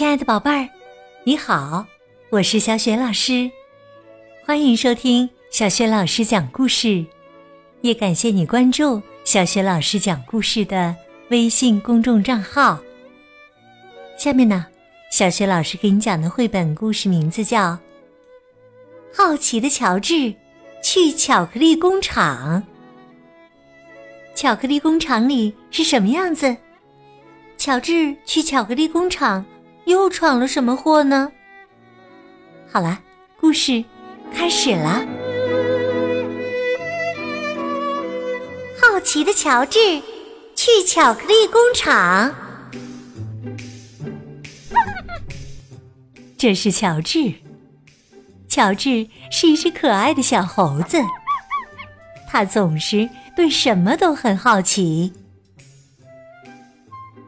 亲爱的宝贝儿，你好，我是小雪老师，欢迎收听小雪老师讲故事，也感谢你关注小雪老师讲故事的微信公众账号。下面呢，小雪老师给你讲的绘本故事名字叫《好奇的乔治去巧克力工厂》。巧克力工厂里是什么样子？乔治去巧克力工厂。又闯了什么祸呢？好了，故事开始了。好奇的乔治去巧克力工厂。这是乔治。乔治是一只可爱的小猴子，他总是对什么都很好奇。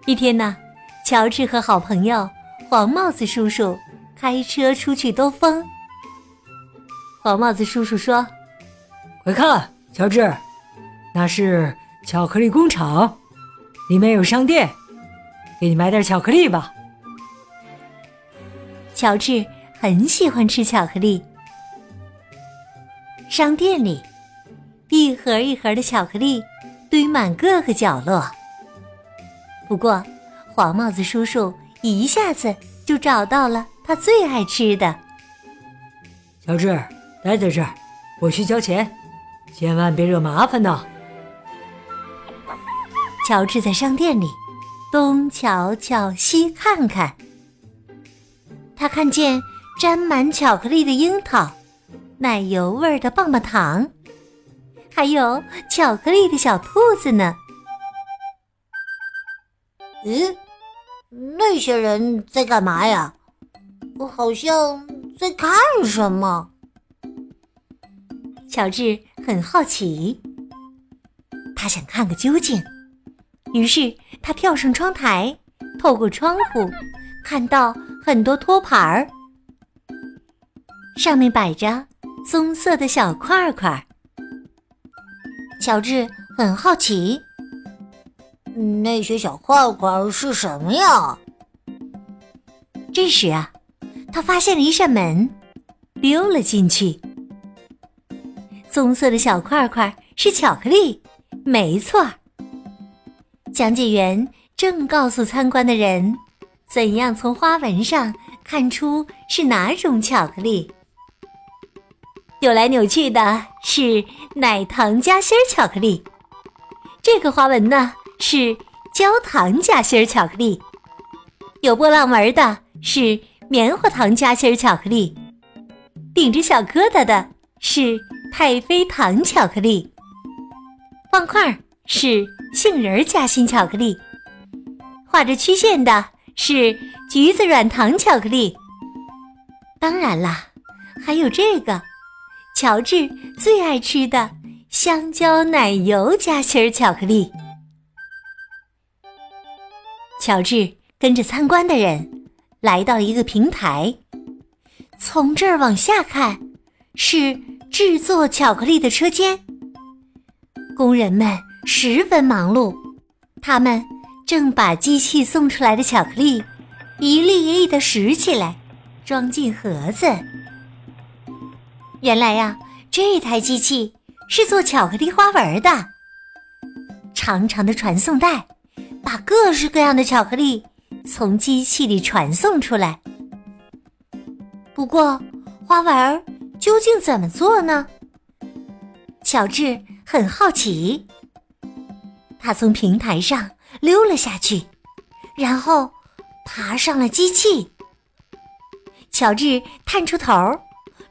一天呢，乔治和好朋友。黄帽子叔叔开车出去兜风。黄帽子叔叔说：“快看，乔治，那是巧克力工厂，里面有商店，给你买点巧克力吧。”乔治很喜欢吃巧克力。商店里，一盒一盒的巧克力堆满各个角落。不过，黄帽子叔叔。一下子就找到了他最爱吃的。乔治，待在这儿，我去交钱，千万别惹麻烦呢。乔治在商店里东瞧瞧西看看，他看见沾满巧克力的樱桃、奶油味儿的棒棒糖，还有巧克力的小兔子呢。咦？那些人在干嘛呀？我好像在看什么。乔治很好奇，他想看个究竟。于是他跳上窗台，透过窗户看到很多托盘儿，上面摆着棕色的小块块。乔治很好奇。那些小块块是什么呀？这时啊，他发现了一扇门，溜了进去。棕色的小块块是巧克力，没错。讲解员正告诉参观的人，怎样从花纹上看出是哪种巧克力。扭来扭去的是奶糖夹心巧克力，这个花纹呢？是焦糖夹心巧克力，有波浪纹的是棉花糖夹心巧克力，顶着小疙瘩的是太妃糖巧克力，方块是杏仁夹心巧克力，画着曲线的是橘子软糖巧克力。当然啦，还有这个乔治最爱吃的香蕉奶油夹心巧克力。乔治跟着参观的人来到一个平台，从这儿往下看是制作巧克力的车间。工人们十分忙碌，他们正把机器送出来的巧克力一粒一粒的拾起来，装进盒子。原来呀，这台机器是做巧克力花纹的，长长的传送带。把各式各样的巧克力从机器里传送出来。不过，花纹究竟怎么做呢？乔治很好奇。他从平台上溜了下去，然后爬上了机器。乔治探出头，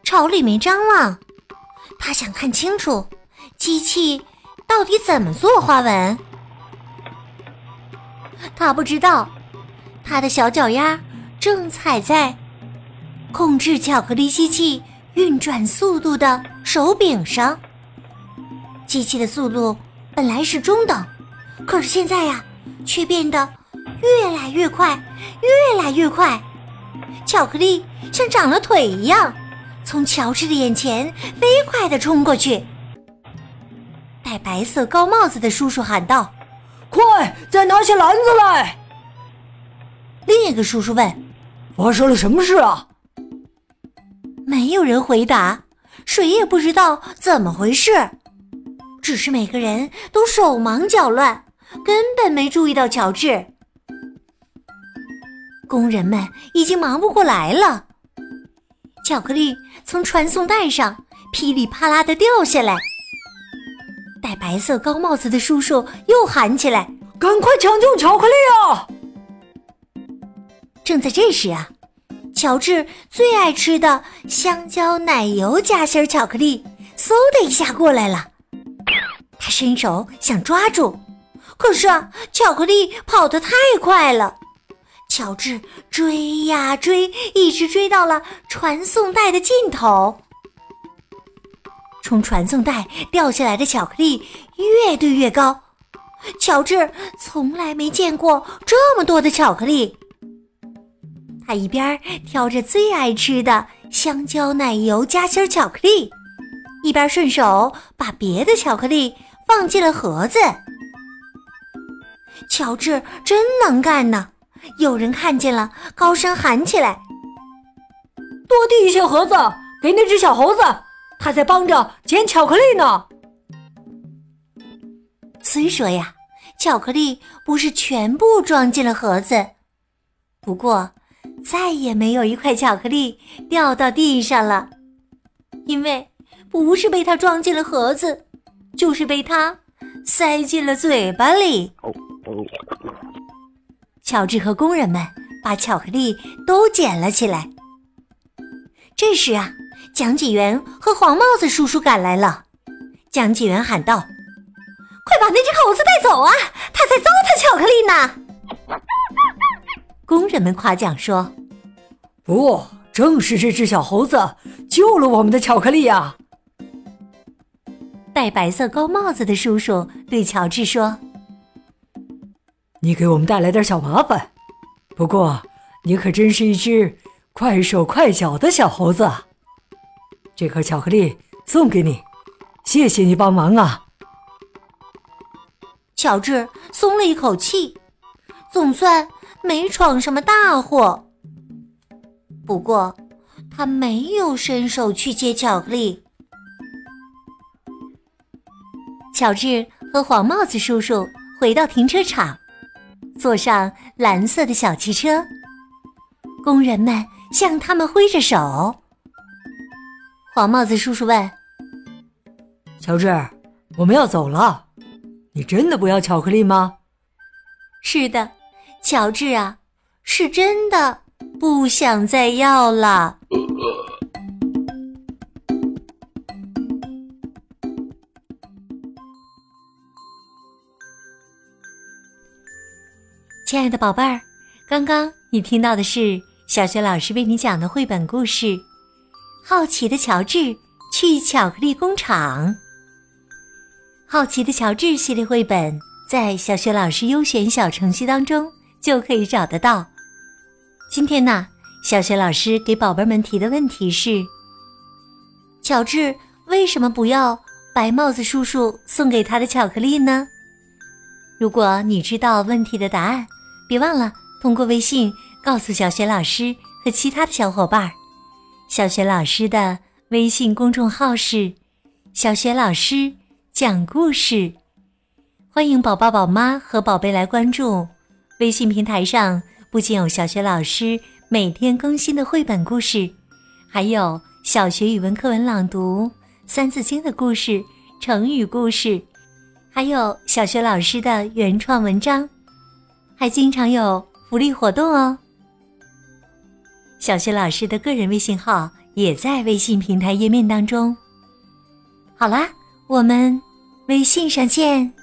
朝里面张望，他想看清楚机器到底怎么做花纹。他不知道，他的小脚丫正踩在控制巧克力机器运转速度的手柄上。机器的速度本来是中等，可是现在呀，却变得越来越快，越来越快。巧克力像长了腿一样，从乔治的眼前飞快地冲过去。戴白色高帽子的叔叔喊道。快，再拿起篮子来！另一个叔叔问：“发生了什么事啊？没有人回答，谁也不知道怎么回事，只是每个人都手忙脚乱，根本没注意到乔治。工人们已经忙不过来了，巧克力从传送带上噼里啪啦的掉下来。戴白色高帽子的叔叔又喊起来：“赶快抢救巧克力啊！”正在这时啊，乔治最爱吃的香蕉奶油夹心巧克力嗖的一下过来了。他伸手想抓住，可是啊，巧克力跑得太快了。乔治追呀追，一直追到了传送带的尽头。从传送带掉下来的巧克力越堆越高，乔治从来没见过这么多的巧克力。他一边挑着最爱吃的香蕉奶油夹心巧克力，一边顺手把别的巧克力放进了盒子。乔治真能干呢！有人看见了，高声喊起来：“多递一些盒子给那只小猴子，他在帮着捡巧克力呢。”虽说呀，巧克力不是全部装进了盒子，不过再也没有一块巧克力掉到地上了，因为不是被他装进了盒子，就是被他塞进了嘴巴里。乔治和工人们把巧克力都捡了起来。这时啊，讲解员和黄帽子叔叔赶来了。讲解员喊道：“快把那只猴子带走啊！它在糟蹋巧克力呢！”工人们夸奖说：“不，正是这只小猴子救了我们的巧克力呀！”戴白色高帽子的叔叔对乔治说。你给我们带来点小麻烦，不过你可真是一只快手快脚的小猴子。这颗巧克力送给你，谢谢你帮忙啊！乔治松了一口气，总算没闯什么大祸。不过他没有伸手去接巧克力。乔治和黄帽子叔叔回到停车场。坐上蓝色的小汽车，工人们向他们挥着手。黄帽子叔叔问：“乔治，我们要走了，你真的不要巧克力吗？”“是的，乔治啊，是真的不想再要了。”亲爱的宝贝儿，刚刚你听到的是小学老师为你讲的绘本故事《好奇的乔治去巧克力工厂》。好奇的乔治系列绘本在小学老师优选小程序当中就可以找得到。今天呢，小学老师给宝贝们提的问题是：乔治为什么不要白帽子叔叔送给他的巧克力呢？如果你知道问题的答案，别忘了通过微信告诉小雪老师和其他的小伙伴儿。小雪老师的微信公众号是“小雪老师讲故事”，欢迎宝宝、宝妈和宝贝来关注。微信平台上不仅有小雪老师每天更新的绘本故事，还有小学语文课文朗读、三字经的故事、成语故事，还有小学老师的原创文章。还经常有福利活动哦。小学老师的个人微信号也在微信平台页面当中。好啦，我们微信上见。